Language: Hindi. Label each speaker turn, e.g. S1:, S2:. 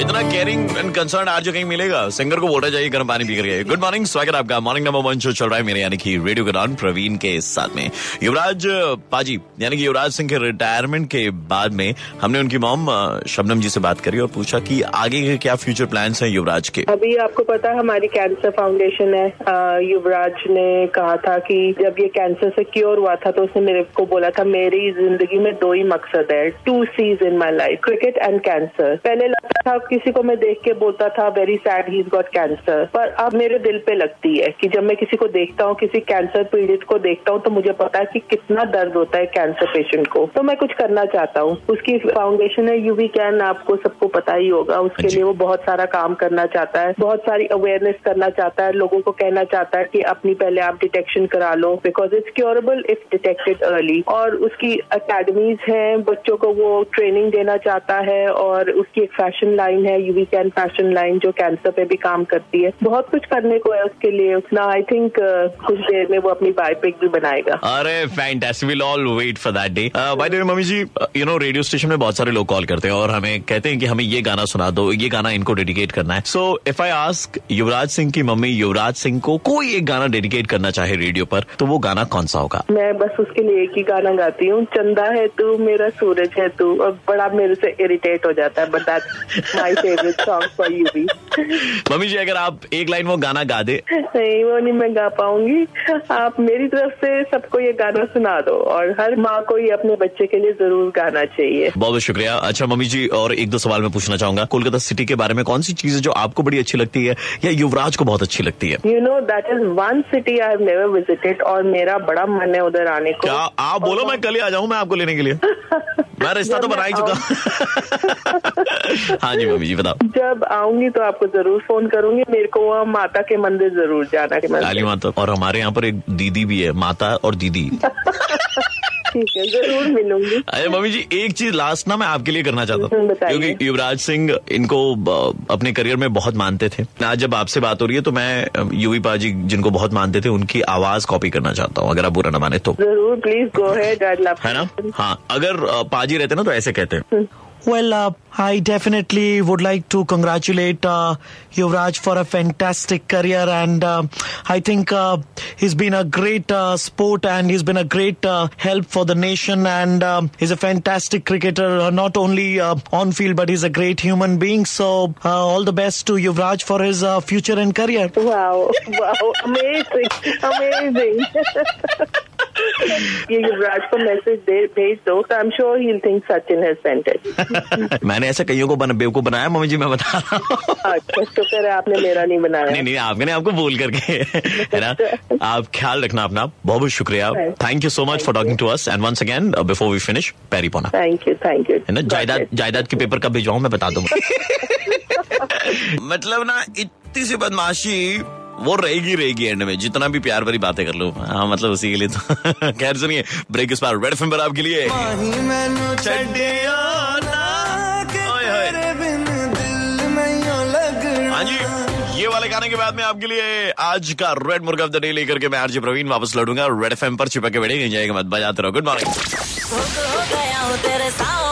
S1: इतना केयरिंग एंड कंसर्न आज कहीं मिलेगा सिंगर को वोटा चाहिए गर्म पानी पी करके। गुड मॉर्निंग स्वागत आपका। मॉर्निंग नंबर वन शो चल रहा है मेरे, यानी कि रेडियो के दौरान प्रवीण के साथ में। युवराज पाजी, यानी कि युवराज सिंह के रिटायरमेंट के बाद में हमने उनकी मॉम शबनम जी से बात करी और पूछा कि आगे के क्या फ्यूचर प्लान है युवराज के?
S2: अभी आपको पता है हमारी कैंसर फाउंडेशन है। युवराज ने कहा था की जब ये कैंसर से क्योर हुआ था तो उसने मेरे को बोला था, मेरी ज़िंदगी में दो ही मकसद है। Two Cs in my life cricket and cancer पहले लगता था किसी को मैं देख के बोलता था very sad he is got cancer पर अब मेरे दिल पे लगती है कि जब मैं किसी को देखता हूँ किसी कैंसर पीड़ित को देखता हूँ तो मुझे पता है कि कितना दर्द होता है कैंसर पेशेंट को। तो मैं कुछ करना चाहता हूँ। उसकी फाउंडेशन है यूवी कैन आपको सबको पता ही होगा। उसके लिए वो बहुत सारा काम करना चाहता है बहुत सारी अवेयरनेस करना चाहता है लोगों को कहना चाहता है कि अपनी पहले आप डिटेक्शन करा लो because it's curable if detected early और उसकी अकेडमीज हैं बच्चों को वो ट्रेनिंग देना चाहता है और उसकी एक फ़ैशन लाइन है यूवी कैन फ़ैशन लाइन जो कैंसर पे भी काम करती है। बहुत कुछ करने को है उसके लिए। ना आई थिंक कुछ देर में वो अपनी बायोपिक भी बनाएगा।
S1: अरे fantastic will all wait for that day by the way mummy ji you know radio station में बहुत सारे लोग कॉल करते हैं और हमें कहते हैं कि हमें ये गाना सुना दो ये गाना इनको डेडिकेट करना है। So if I ask Yuvraj Singh की मम्मी युवराज सिंह को कोई एक गाना डेडिकेट करना चाहे रेडियो पर तो वो गाना कौन सा होगा?
S2: मैं बस उसके लिए एक ही गाना गाती हूँ। चंदा है तू मेरा सूरज है तू। और बड़ा मेरे से इरिटेट हो जाता है but that's my favourite song for you भी
S1: मम्मी जी अगर आप एक लाइन वो गाना गा दे।
S2: नहीं वो नहीं मैं गा पाऊँगी। आप मेरी तरफ़ से सबको ये गाना सुना दो और हर माँ को ये अपने बच्चे के लिए ज़रूर गाना चाहिए।
S1: बहुत बहुत शुक्रिया। अच्छा मम्मी जी और एक दो सवाल मैं पूछना चाहूँगा। कोलकाता सिटी के बारे में कौन सी चीज़ है जो आपको बड़ी अच्छी लगती है या युवराज को बहुत अच्छी लगती है?
S2: You know that is one city I have never visited और मेरा बड़ा मन है उधर आने को।
S1: क्या? आप बोलो मैं कल ही आ जाऊँ मैं आपको लेने के लिए। मैं रिश्ता तो बना ही चुका। हाँ जी मम्मी जी बताओ।
S2: जब आऊँगी तो आपको ज़रूर फ़ोन करूँगी। मेरे को वहाँ माता के मंदिर ज़रूर जाना के
S1: काली माता और हमारे यहाँ पर एक दीदी भी है माता और दीदी।
S2: ठीक है ज़रूर मिलूँगी।
S1: अरे मम्मी जी एक चीज़ लास्ट ना मैं आपके लिए करना चाहता हूँ।
S2: हम्म,
S1: क्योंकि युवराज सिंह इनको अपने करियर में बहुत मानते थे। आज जब आपसे बात हो रही है तो मैं यूवी पाजी जिनको बहुत मानते थे उनकी आवाज़ कॉपी करना चाहता हूँ अगर आप बुरा ना माने तो।
S2: ज़रूर प्लीज़ गो हेड
S1: है ना? हाँ अगर पाजी रहते ना तो ऐसे कहते हैं।
S3: Well, uh, I definitely would like to congratulate uh, Yuvraj for a fantastic career, and uh, I think uh, he's been a great uh, sport and he's been a great uh, help for the nation. And um, he's a fantastic cricketer, uh, not only on field but he's a great human being. So, all the best to Yuvraj for his future and career.
S2: Wow! Wow! amazing! Amazing! ये युवराज को मैसेज भेज दो तो I am sure he think Sachin has sent it
S1: मैंने ऐसे कईयों को बन, बेवकूफ़ बनाया मम्मी जी मैं बता रहा हूँ।
S2: अच्छा शुक्र है आपने मेरा नहीं बनाया।
S1: नहीं नहीं आपने आपको बोल करके है ना? आप ख्याल रखना अपना बहुत बहुत शुक्रिया। Thank you so much for talking to us and once again before we finish पैरी पोना
S2: थैंक यू थैंक यू
S1: है ना? जायदाद जायदाद के पेपर कब भिजवाऊं मैं बता दूँगा। मतलब ना इतनी सी बदमाशी वो रहेगी रहेगी एंड में। जितना भी प्यार भरी बातें कर लो। हाँ मतलब उसी के लिए तो। खैर सुनिए ब्रेक इस बार रेड फ़िल्म पर आपके लिए। हाँ जी ये वाले गाने के बाद में आपके लिए आज का रेड मुर्गा ऑफ़ द डे लेकर के मैं आरजे प्रवीण वापस लौटूँगा। रेड एफएम पर चिपक के बैठे नहीं जाएगा मत बजाते रहो। गुड मॉर्निंग
S4: हो गया हूँ तेरे साथ।